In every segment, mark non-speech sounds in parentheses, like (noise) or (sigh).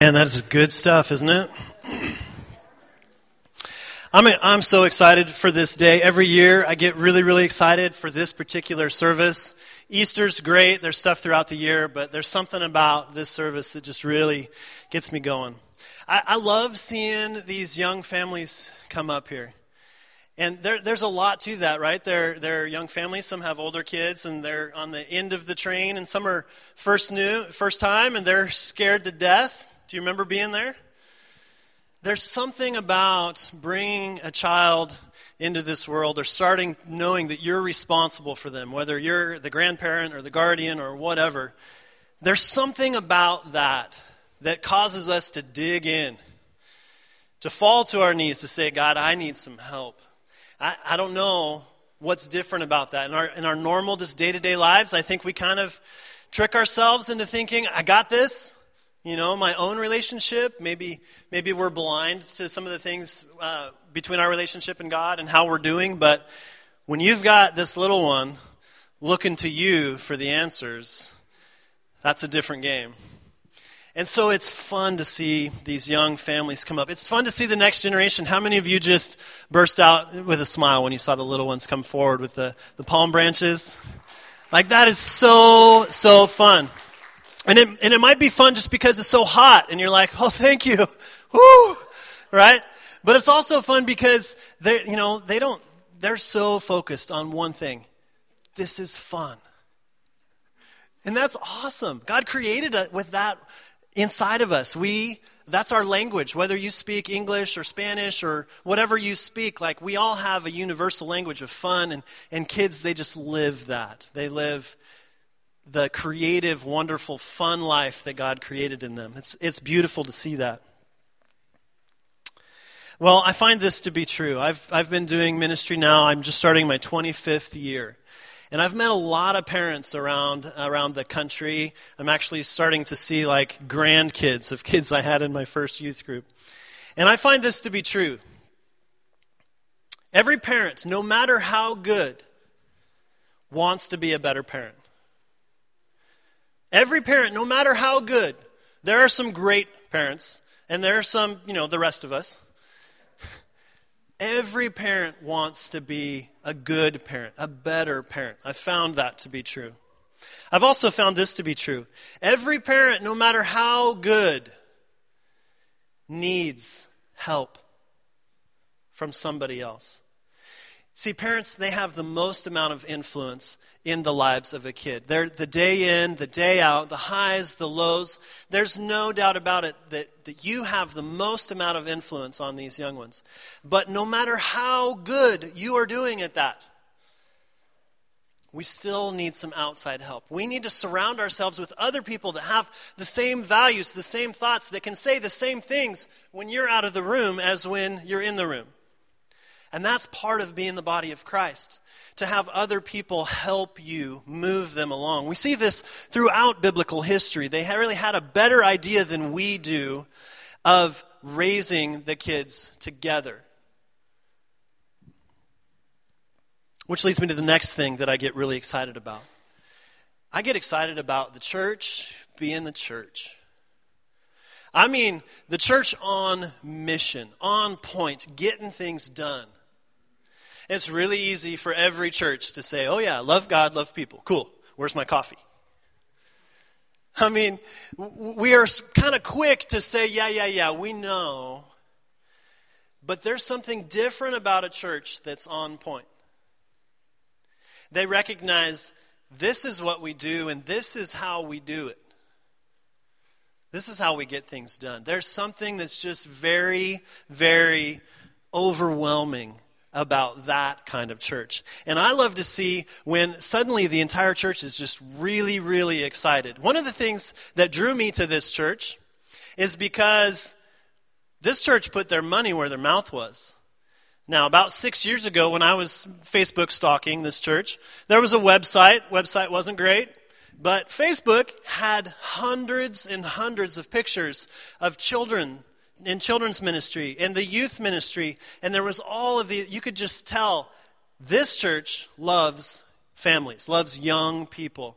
And that's good stuff, isn't it? I'm, I'm so excited for this day. Every year I get really, really excited for this particular service. Easter's great. There's stuff throughout the year, but there's something about this service that just really gets me going. I, I love seeing these young families come up here. And there, there's a lot to that, right? They're, they're young families. Some have older kids, and they're on the end of the train, and some are first new, first time, and they're scared to death. Do you remember being there? There's something about bringing a child into this world or starting knowing that you're responsible for them, whether you're the grandparent or the guardian or whatever. There's something about that that causes us to dig in, to fall to our knees, to say, God, I need some help. I, I don't know what's different about that. In our, in our normal, just day to day lives, I think we kind of trick ourselves into thinking, I got this. You know, my own relationship, maybe, maybe we're blind to some of the things uh, between our relationship and God and how we're doing. But when you've got this little one looking to you for the answers, that's a different game. And so it's fun to see these young families come up. It's fun to see the next generation. How many of you just burst out with a smile when you saw the little ones come forward with the, the palm branches? Like, that is so, so fun. And it, and it might be fun just because it's so hot and you're like, oh, thank you. (laughs) Woo! Right? But it's also fun because they, you know, they don't, they're so focused on one thing. This is fun. And that's awesome. God created it with that inside of us. We, that's our language. Whether you speak English or Spanish or whatever you speak, like we all have a universal language of fun, and, and kids, they just live that. They live the creative, wonderful, fun life that God created in them. It's, it's beautiful to see that. Well, I find this to be true. I've, I've been doing ministry now, I'm just starting my 25th year. And I've met a lot of parents around around the country. I'm actually starting to see like grandkids of kids I had in my first youth group. And I find this to be true. Every parent, no matter how good, wants to be a better parent. Every parent, no matter how good, there are some great parents, and there are some, you know, the rest of us. Every parent wants to be a good parent, a better parent. I've found that to be true. I've also found this to be true. Every parent, no matter how good, needs help from somebody else. See, parents, they have the most amount of influence in the lives of a kid. They're the day in, the day out, the highs, the lows. There's no doubt about it that, that you have the most amount of influence on these young ones. But no matter how good you are doing at that, we still need some outside help. We need to surround ourselves with other people that have the same values, the same thoughts, that can say the same things when you're out of the room as when you're in the room. And that's part of being the body of Christ to have other people help you move them along. We see this throughout biblical history. They really had a better idea than we do of raising the kids together. Which leads me to the next thing that I get really excited about. I get excited about the church being the church. I mean, the church on mission, on point, getting things done. It's really easy for every church to say, oh, yeah, love God, love people. Cool. Where's my coffee? I mean, we are kind of quick to say, yeah, yeah, yeah, we know. But there's something different about a church that's on point. They recognize this is what we do and this is how we do it. This is how we get things done. There's something that's just very, very overwhelming about that kind of church. And I love to see when suddenly the entire church is just really, really excited. One of the things that drew me to this church is because this church put their money where their mouth was. Now, about six years ago, when I was Facebook stalking this church, there was a website. Website wasn't great, but Facebook had hundreds and hundreds of pictures of children in children's ministry, in the youth ministry, and there was all of the, you could just tell this church loves families, loves young people.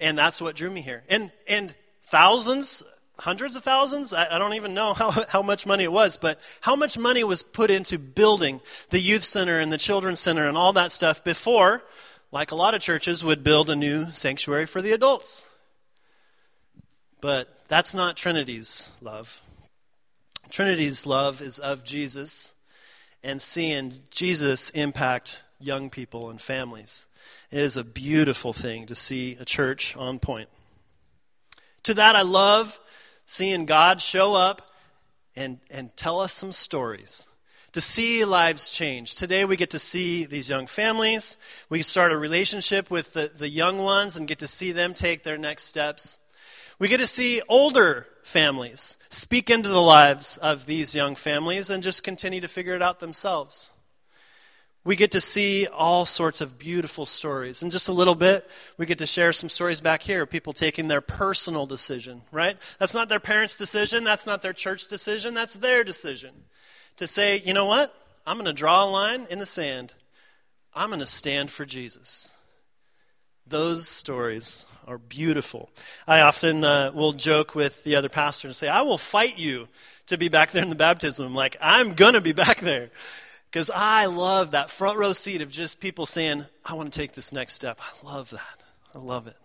And that's what drew me here. And, and thousands, hundreds of thousands. I, I, don't even know how, (laughs) how much money it was, but how much money was put into building the youth center and the children's center and all that stuff before, like a lot of churches, would build a new sanctuary for the adults. But that's not Trinity's love. Trinity's love is of Jesus and seeing Jesus impact young people and families. It is a beautiful thing to see a church on point. To that, I love seeing God show up and, and tell us some stories, to see lives change. Today, we get to see these young families. We start a relationship with the, the young ones and get to see them take their next steps. We get to see older families speak into the lives of these young families and just continue to figure it out themselves we get to see all sorts of beautiful stories. In just a little bit, we get to share some stories back here people taking their personal decision, right? That's not their parents' decision, that's not their church decision, that's their decision. To say, you know what? I'm going to draw a line in the sand. I'm going to stand for Jesus. Those stories are beautiful. I often uh, will joke with the other pastor and say, I will fight you to be back there in the baptism. Like, I'm going to be (laughs) back there. Because I love that front row seat of just people saying, I want to take this next step. I love that. I love it.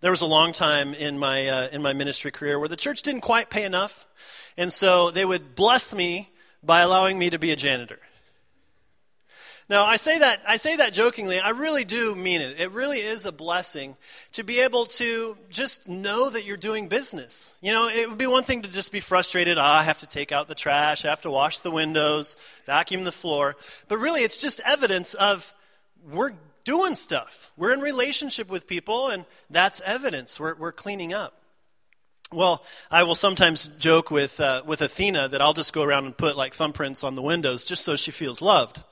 There was a long time in my, uh, in my ministry career where the church didn't quite pay enough. And so they would bless me by allowing me to be a janitor. Now, I say that I say that jokingly. I really do mean it. It really is a blessing to be able to just know that you're doing business. You know, it would be one thing to just be frustrated, ah, I have to take out the trash, I have to wash the windows, vacuum the floor. But really, it's just evidence of we're doing stuff. We're in relationship with people, and that's evidence. We're, we're cleaning up. Well, I will sometimes joke with, uh, with Athena that I'll just go around and put like thumbprints on the windows just so she feels loved.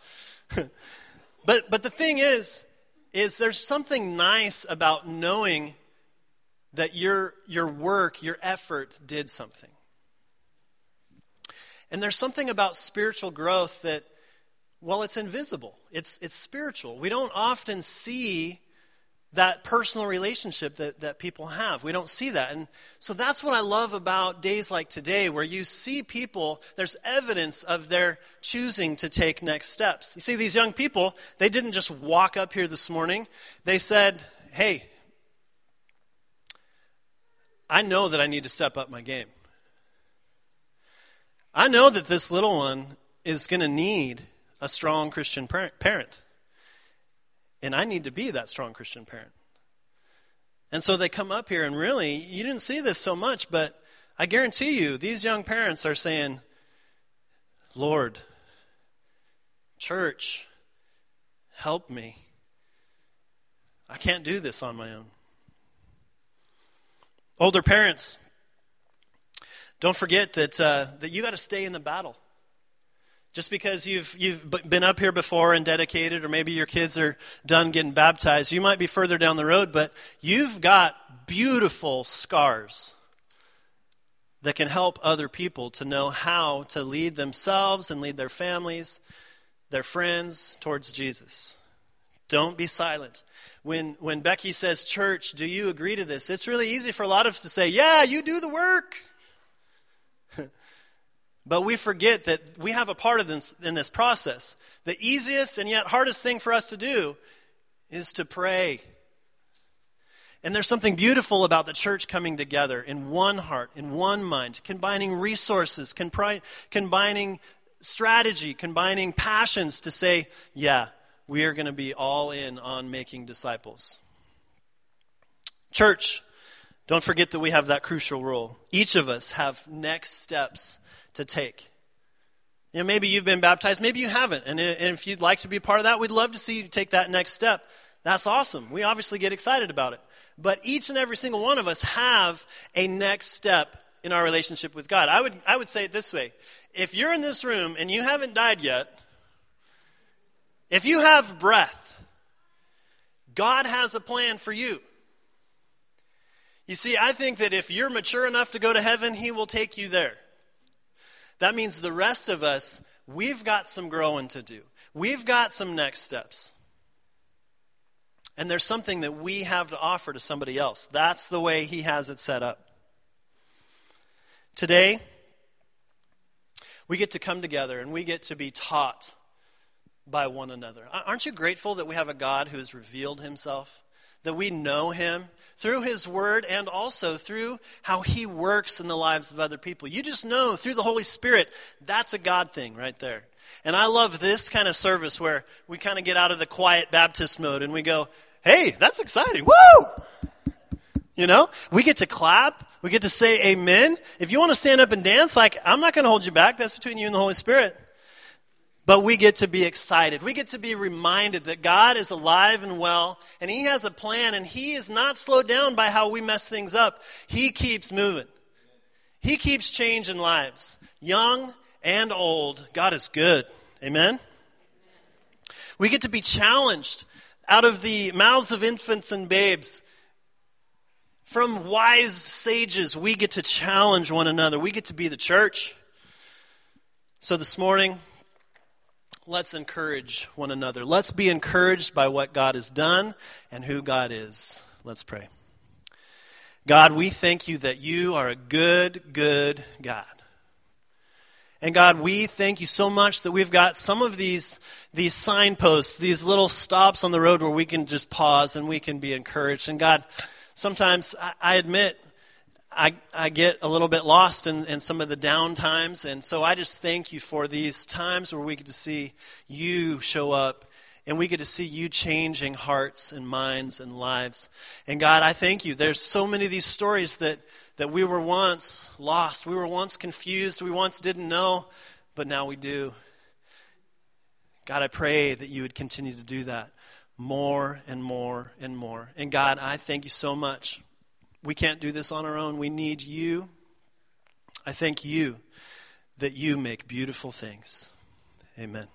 (laughs) but, but the thing is, is there's something nice about knowing that your, your work, your effort did something. And there's something about spiritual growth that, well, it's invisible. It's, it's spiritual. We don't often see that personal relationship that, that people have. We don't see that. And so that's what I love about days like today, where you see people, there's evidence of their choosing to take next steps. You see, these young people, they didn't just walk up here this morning. They said, hey, I know that I need to step up my game. I know that this little one is going to need a strong Christian parent. And I need to be that strong Christian parent. And so they come up here, and really, you didn't see this so much, but I guarantee you, these young parents are saying, Lord, church, help me. I can't do this on my own. Older parents, don't forget that, uh, that you got to stay in the battle. Just because you've, you've been up here before and dedicated, or maybe your kids are done getting baptized, you might be further down the road, but you've got beautiful scars that can help other people to know how to lead themselves and lead their families, their friends towards Jesus. Don't be silent. When, when Becky says, Church, do you agree to this? It's really easy for a lot of us to say, Yeah, you do the work. But we forget that we have a part of this in this process. The easiest and yet hardest thing for us to do is to pray. And there's something beautiful about the church coming together in one heart, in one mind, combining resources, combining strategy, combining passions to say, yeah, we are going to be all in on making disciples. Church, don't forget that we have that crucial role. Each of us have next steps to take. You know, maybe you've been baptized, maybe you haven't. And if you'd like to be a part of that, we'd love to see you take that next step. That's awesome. We obviously get excited about it. But each and every single one of us have a next step in our relationship with God. I would, I would say it this way if you're in this room and you haven't died yet, if you have breath, God has a plan for you. You see, I think that if you're mature enough to go to heaven, He will take you there. That means the rest of us, we've got some growing to do. We've got some next steps. And there's something that we have to offer to somebody else. That's the way He has it set up. Today, we get to come together and we get to be taught by one another. Aren't you grateful that we have a God who has revealed himself? That we know him through his word and also through how he works in the lives of other people. You just know through the Holy Spirit, that's a God thing right there. And I love this kind of service where we kind of get out of the quiet Baptist mode and we go, hey, that's exciting. Woo! You know, we get to clap. We get to say amen. If you want to stand up and dance, like, I'm not going to hold you back. That's between you and the Holy Spirit. But we get to be excited. We get to be reminded that God is alive and well, and He has a plan, and He is not slowed down by how we mess things up. He keeps moving. He keeps changing lives, young and old. God is good. Amen? We get to be challenged out of the mouths of infants and babes from wise sages, we get to challenge one another. We get to be the church. So this morning, let's encourage one another. Let's be encouraged by what God has done and who God is. Let's pray. God, we thank you that you are a good, good God. And God, we thank you so much that we've got some of these, these signposts, these little stops on the road where we can just pause and we can be encouraged. And God, sometimes I, I admit I, I get a little bit lost in, in some of the down times. And so I just thank you for these times where we get to see you show up and we get to see you changing hearts and minds and lives. And God, I thank you. There's so many of these stories that, that we were once lost. We were once confused. We once didn't know, but now we do. God, I pray that you would continue to do that more and more and more. And God, I thank you so much. We can't do this on our own. We need you. I thank you that you make beautiful things. Amen.